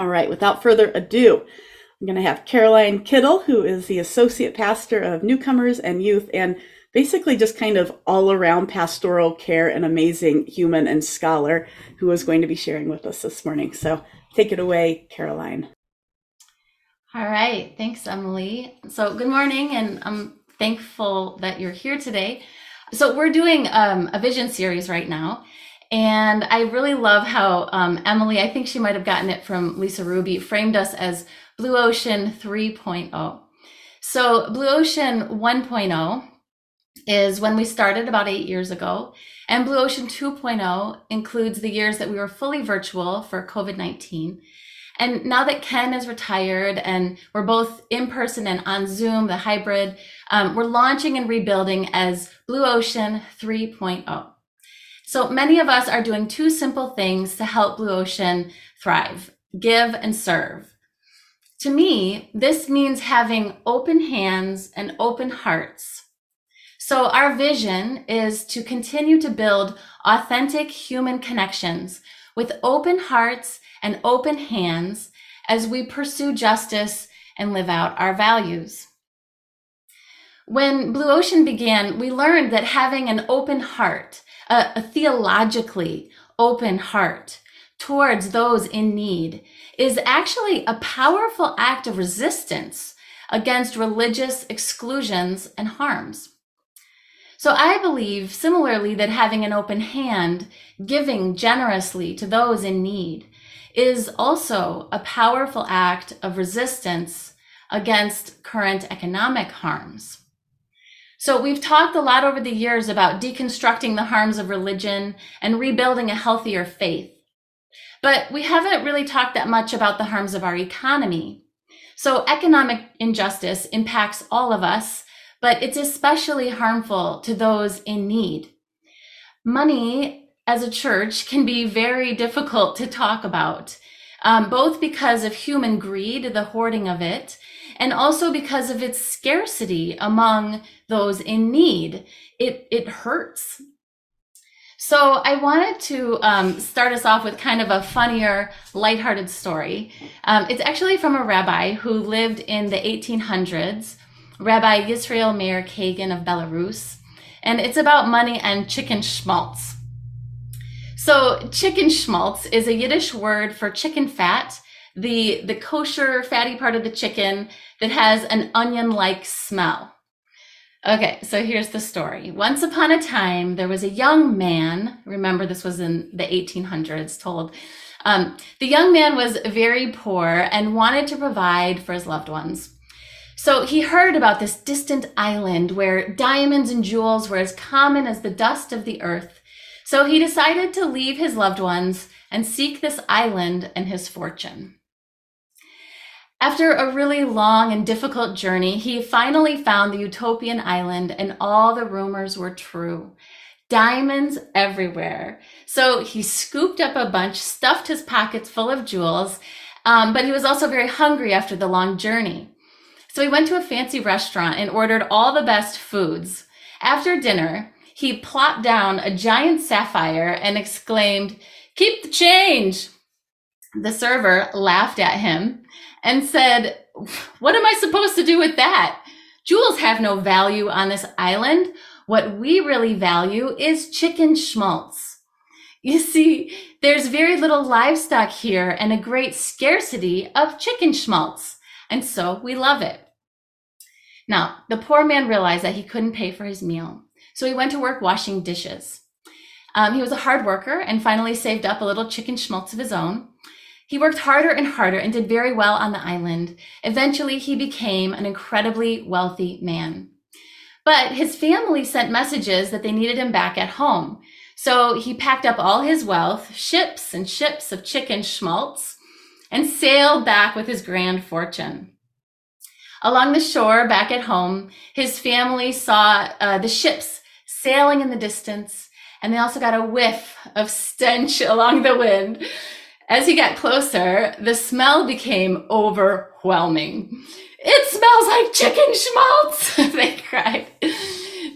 All right, without further ado, I'm going to have Caroline Kittle, who is the Associate Pastor of Newcomers and Youth, and basically just kind of all around pastoral care and amazing human and scholar, who is going to be sharing with us this morning. So take it away, Caroline. All right. Thanks, Emily. So, good morning, and I'm thankful that you're here today. So, we're doing um, a vision series right now. And I really love how um, Emily, I think she might have gotten it from Lisa Ruby, framed us as Blue Ocean 3.0. So, Blue Ocean 1.0 is when we started about eight years ago. And Blue Ocean 2.0 includes the years that we were fully virtual for COVID 19. And now that Ken is retired and we're both in person and on Zoom, the hybrid, um, we're launching and rebuilding as Blue Ocean 3.0. So many of us are doing two simple things to help Blue Ocean thrive give and serve. To me, this means having open hands and open hearts. So, our vision is to continue to build authentic human connections with open hearts and open hands as we pursue justice and live out our values. When Blue Ocean began, we learned that having an open heart a, a theologically open heart towards those in need is actually a powerful act of resistance against religious exclusions and harms. So I believe similarly that having an open hand, giving generously to those in need, is also a powerful act of resistance against current economic harms. So we've talked a lot over the years about deconstructing the harms of religion and rebuilding a healthier faith. But we haven't really talked that much about the harms of our economy. So economic injustice impacts all of us, but it's especially harmful to those in need. Money as a church can be very difficult to talk about, um, both because of human greed, the hoarding of it, and also because of its scarcity among those in need. It, it hurts. So I wanted to um, start us off with kind of a funnier, lighthearted story. Um, it's actually from a rabbi who lived in the 1800s, Rabbi Yisrael Meir Kagan of Belarus, and it's about money and chicken schmaltz. So chicken schmaltz is a Yiddish word for chicken fat, the the kosher fatty part of the chicken that has an onion like smell. Okay, so here's the story. Once upon a time, there was a young man. Remember, this was in the 1800s, told. Um, the young man was very poor and wanted to provide for his loved ones. So he heard about this distant island where diamonds and jewels were as common as the dust of the earth. So he decided to leave his loved ones and seek this island and his fortune. After a really long and difficult journey, he finally found the utopian island and all the rumors were true. Diamonds everywhere. So he scooped up a bunch, stuffed his pockets full of jewels, um, but he was also very hungry after the long journey. So he went to a fancy restaurant and ordered all the best foods. After dinner, he plopped down a giant sapphire and exclaimed, Keep the change! The server laughed at him and said, What am I supposed to do with that? Jewels have no value on this island. What we really value is chicken schmaltz. You see, there's very little livestock here and a great scarcity of chicken schmaltz, and so we love it. Now, the poor man realized that he couldn't pay for his meal, so he went to work washing dishes. Um, he was a hard worker and finally saved up a little chicken schmaltz of his own. He worked harder and harder and did very well on the island. Eventually, he became an incredibly wealthy man. But his family sent messages that they needed him back at home. So he packed up all his wealth, ships and ships of chicken schmaltz, and sailed back with his grand fortune. Along the shore back at home, his family saw uh, the ships sailing in the distance, and they also got a whiff of stench along the wind. As he got closer, the smell became overwhelming. It smells like chicken schmaltz, they cried.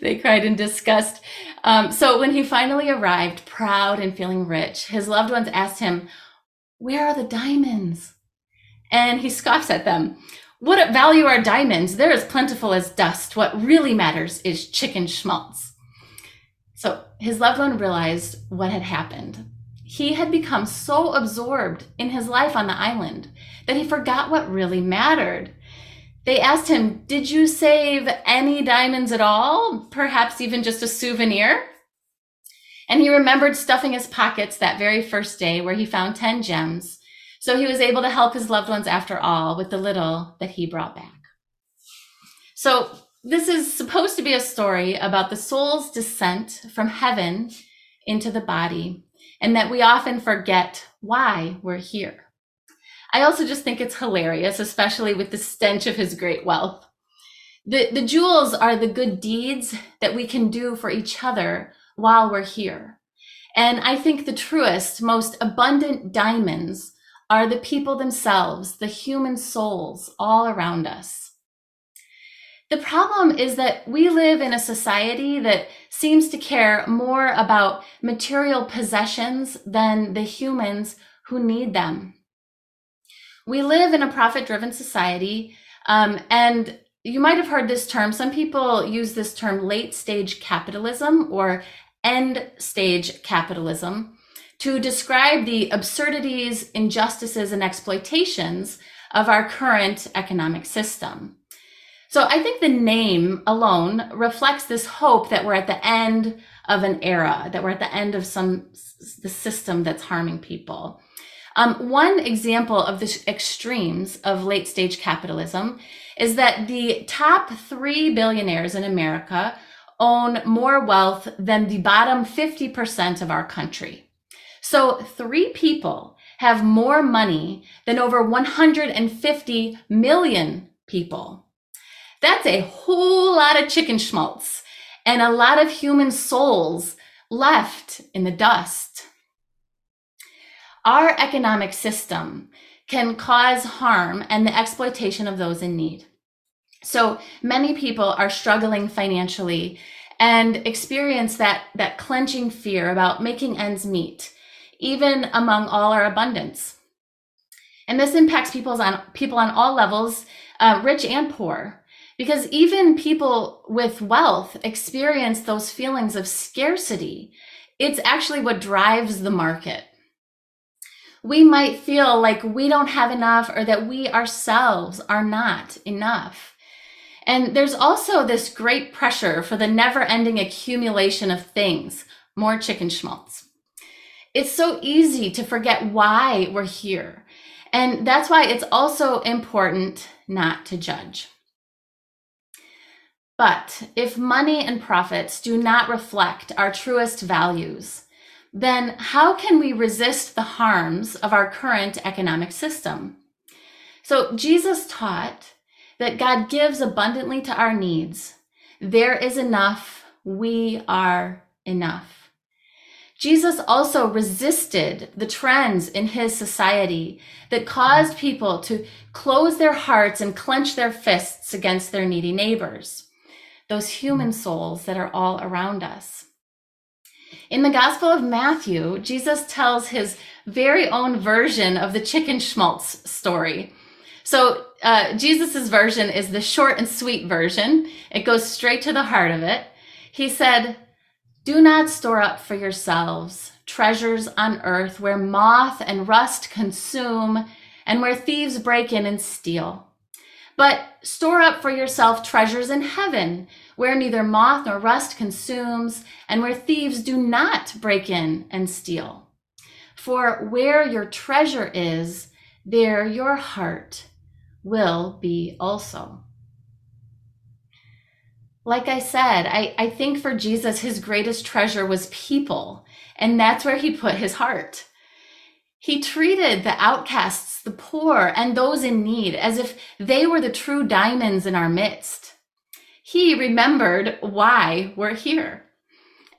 They cried in disgust. Um, so when he finally arrived, proud and feeling rich, his loved ones asked him, Where are the diamonds? And he scoffs at them. What value are diamonds? They're as plentiful as dust. What really matters is chicken schmaltz. So his loved one realized what had happened. He had become so absorbed in his life on the island that he forgot what really mattered. They asked him, Did you save any diamonds at all? Perhaps even just a souvenir? And he remembered stuffing his pockets that very first day where he found 10 gems. So he was able to help his loved ones after all with the little that he brought back. So this is supposed to be a story about the soul's descent from heaven into the body and that we often forget why we're here. I also just think it's hilarious, especially with the stench of his great wealth. The, the jewels are the good deeds that we can do for each other while we're here. And I think the truest, most abundant diamonds are the people themselves, the human souls all around us. The problem is that we live in a society that seems to care more about material possessions than the humans who need them. We live in a profit driven society, um, and you might have heard this term. Some people use this term late stage capitalism or end stage capitalism to describe the absurdities, injustices, and exploitations of our current economic system. So I think the name alone reflects this hope that we're at the end of an era, that we're at the end of some the system that's harming people. Um, one example of the extremes of late stage capitalism is that the top three billionaires in America own more wealth than the bottom 50% of our country. So three people have more money than over 150 million people. That's a whole lot of chicken schmaltz and a lot of human souls left in the dust. Our economic system can cause harm and the exploitation of those in need. So many people are struggling financially and experience that, that clenching fear about making ends meet, even among all our abundance. And this impacts people's on, people on all levels, uh, rich and poor, because even people with wealth experience those feelings of scarcity. It's actually what drives the market. We might feel like we don't have enough or that we ourselves are not enough. And there's also this great pressure for the never ending accumulation of things, more chicken schmaltz. It's so easy to forget why we're here. And that's why it's also important not to judge. But if money and profits do not reflect our truest values, then how can we resist the harms of our current economic system? So Jesus taught that God gives abundantly to our needs. There is enough. We are enough. Jesus also resisted the trends in his society that caused people to close their hearts and clench their fists against their needy neighbors, those human souls that are all around us. In the Gospel of Matthew, Jesus tells his very own version of the chicken schmaltz story so uh, Jesus's version is the short and sweet version. It goes straight to the heart of it. He said, "Do not store up for yourselves treasures on earth where moth and rust consume, and where thieves break in and steal." But store up for yourself treasures in heaven, where neither moth nor rust consumes, and where thieves do not break in and steal. For where your treasure is, there your heart will be also. Like I said, I, I think for Jesus, his greatest treasure was people, and that's where he put his heart. He treated the outcasts, the poor, and those in need as if they were the true diamonds in our midst. He remembered why we're here.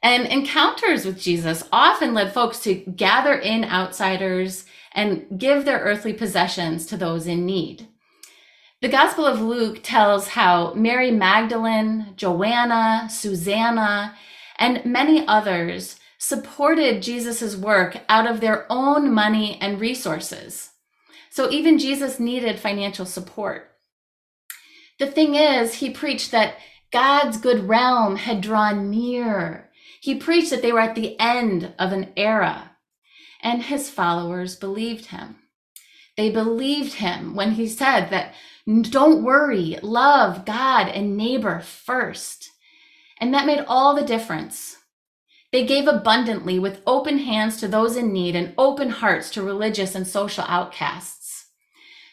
And encounters with Jesus often led folks to gather in outsiders and give their earthly possessions to those in need. The Gospel of Luke tells how Mary Magdalene, Joanna, Susanna, and many others supported Jesus' work out of their own money and resources. So even Jesus needed financial support. The thing is, he preached that God's good realm had drawn near. He preached that they were at the end of an era, and his followers believed him. They believed him when he said that don't worry, love God and neighbor first. And that made all the difference. They gave abundantly with open hands to those in need and open hearts to religious and social outcasts.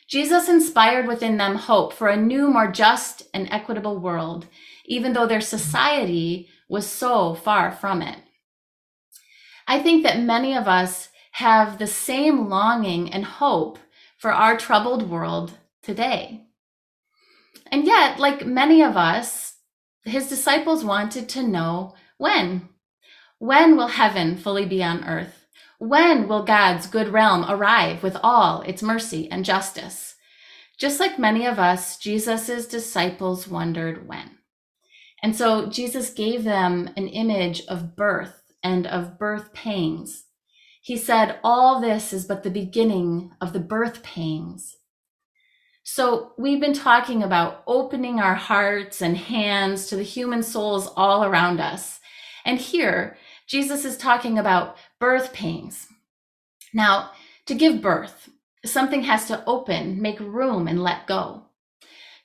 Jesus inspired within them hope for a new, more just and equitable world, even though their society was so far from it. I think that many of us have the same longing and hope for our troubled world today. And yet, like many of us, his disciples wanted to know when. When will heaven fully be on earth? When will God's good realm arrive with all its mercy and justice? Just like many of us, Jesus' disciples wondered when. And so Jesus gave them an image of birth and of birth pangs. He said, All this is but the beginning of the birth pangs. So, we've been talking about opening our hearts and hands to the human souls all around us. And here, Jesus is talking about birth pains. Now, to give birth, something has to open, make room, and let go.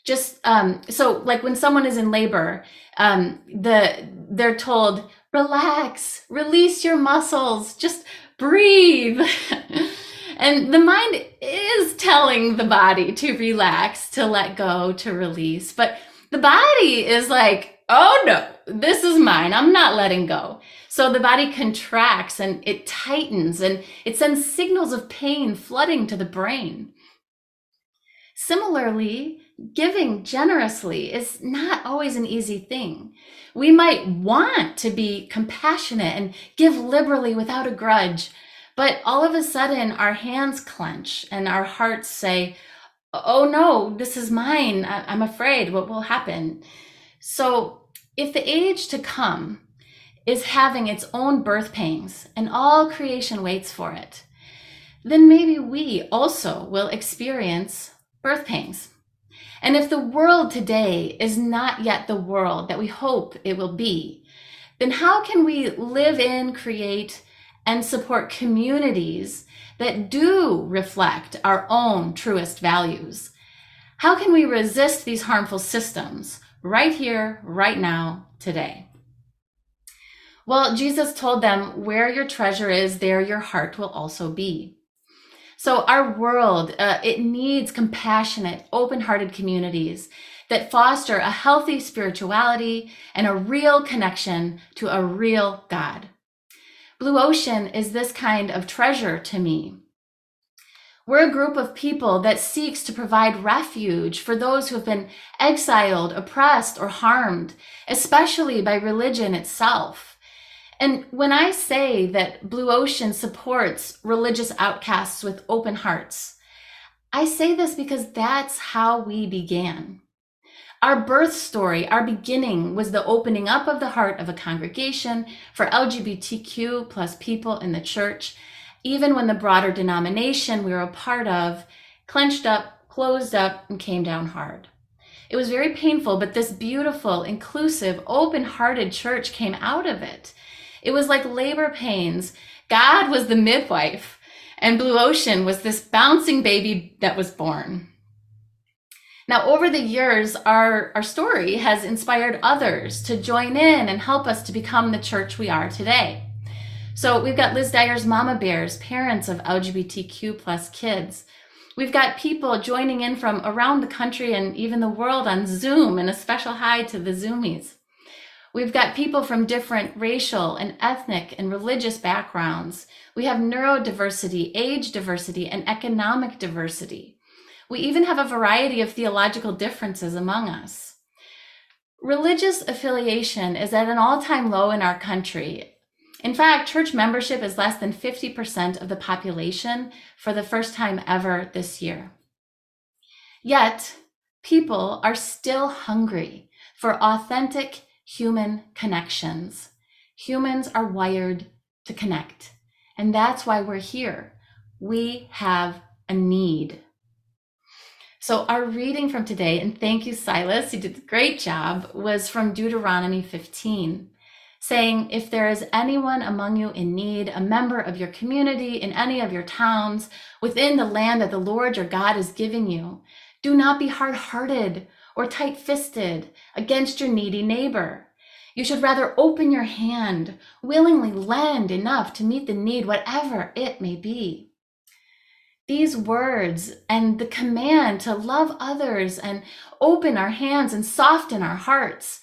Just um, so, like when someone is in labor, um, the they're told, relax, release your muscles, just breathe. And the mind is telling the body to relax, to let go, to release. But the body is like, oh no, this is mine. I'm not letting go. So the body contracts and it tightens and it sends signals of pain flooding to the brain. Similarly, giving generously is not always an easy thing. We might want to be compassionate and give liberally without a grudge, but all of a sudden, our hands clench and our hearts say, Oh no, this is mine. I- am afraid what will happen. So, if the age to come is having its own birth pangs and all creation waits for it, then maybe we also will experience birth pangs. And if the world today is not yet the world that we hope it will be, then how can we live in, create, and support communities that do reflect our own truest values. How can we resist these harmful systems right here, right now, today? Well, Jesus told them, where your treasure is, there your heart will also be. So our world, uh, it needs compassionate, open-hearted communities that foster a healthy spirituality and a real connection to a real God. Blue Ocean is this kind of treasure to me. We're a group of people that seeks to provide refuge for those who have been exiled, oppressed, or harmed, especially by religion itself. And when I say that Blue Ocean supports religious outcasts with open hearts, I say this because that's how we began. Our birth story, our beginning was the opening up of the heart of a congregation for LGBTQ plus people in the church, even when the broader denomination we were a part of clenched up, closed up, and came down hard. It was very painful, but this beautiful, inclusive, open hearted church came out of it. It was like labor pains. God was the midwife, and Blue Ocean was this bouncing baby that was born. Now, over the years, our, our story has inspired others to join in and help us to become the church we are today. So we've got Liz Dyer's Mama Bears, parents of LGBTQ plus kids. We've got people joining in from around the country and even the world on Zoom, and a special hi to the Zoomies. We've got people from different racial and ethnic and religious backgrounds. We have neurodiversity, age diversity, and economic diversity. We even have a variety of theological differences among us. Religious affiliation is at an all time low in our country. In fact, church membership is less than 50% of the population for the first time ever this year. Yet, people are still hungry for authentic human connections. Humans are wired to connect, and that's why we're here. We have a need So, our reading from today, and thank you, Silas, you did a great job, was from Deuteronomy 15, saying, If there is anyone among you in need, a member of your community, in any of your towns, within the land that the Lord your God is giving you, do not be hard hearted or tight fisted against your needy neighbor. You should rather open your hand, willingly lend enough to meet the need, whatever it may be these words and the command to love others and open our hands and soften our hearts.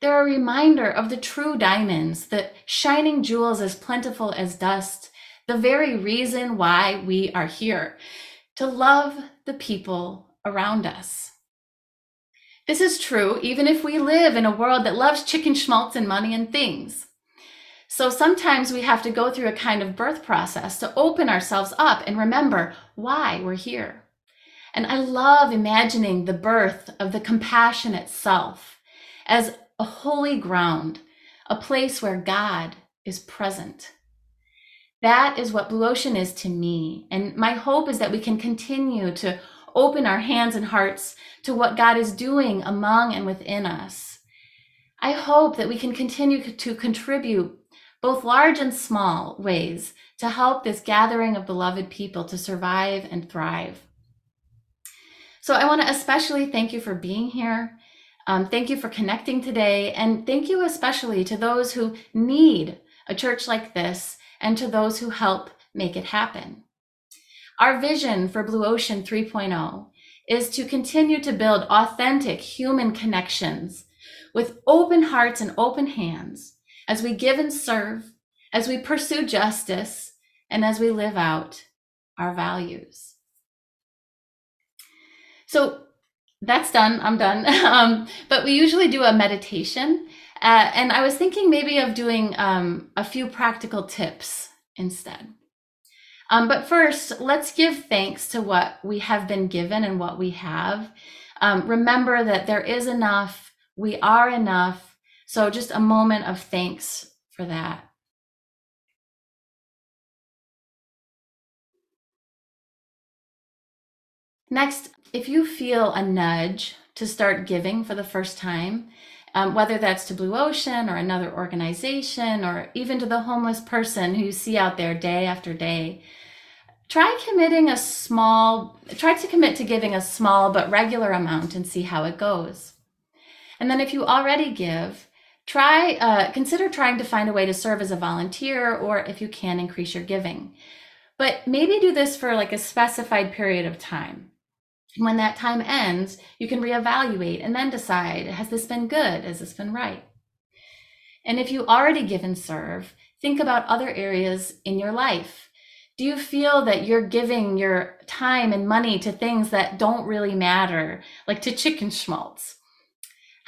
They're a reminder of the true diamonds, the shining jewels as plentiful as dust, the very reason why we are here to love the people around us. This is true even if we live in a world that loves chicken schmaltz and money and things. So sometimes we have to go through a kind of birth process to open ourselves up and remember why we're here. And I love imagining the birth of the compassion itself as a holy ground, a place where God is present. That is what Blue Ocean is to me. And my hope is that we can continue to open our hands and hearts to what God is doing among and within us. I hope that we can continue to contribute both large and small ways to help this gathering of beloved people to survive and thrive. So I want to especially thank you for being here. Um, thank you for connecting today. And thank you especially to those who need a church like this and to those who help make it happen. Our vision for Blue Ocean 3.0 is to continue to build authentic human connections with open hearts and open hands as we give and serve, as we pursue justice, and as we live out our values. So that's done. I'm done. Um, but we usually do a meditation. Uh, and I was thinking maybe of doing um, a few practical tips instead. Um, but first, let's give thanks to what we have been given and what we have. Um, remember that there is enough, we are enough, so just a moment of thanks for that. Next, if you feel a nudge to start giving for the first time, um, whether that's to Blue Ocean or another organization or even to the homeless person who you see out there day after day, try committing a small, try to commit to giving a small but regular amount and see how it goes. And then if you already give, try uh, consider trying to find a way to serve as a volunteer or if you can increase your giving but maybe do this for like a specified period of time when that time ends you can reevaluate and then decide has this been good has this been right and if you already give and serve think about other areas in your life do you feel that you're giving your time and money to things that don't really matter like to chicken schmaltz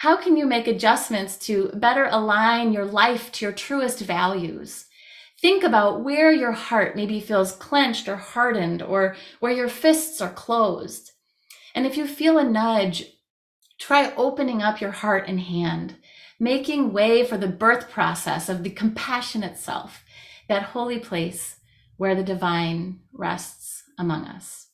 how can you make adjustments to better align your life to your truest values? Think about where your heart maybe feels clenched or hardened or where your fists are closed. And if you feel a nudge, try opening up your heart and hand, making way for the birth process of the compassion itself, that holy place where the divine rests among us.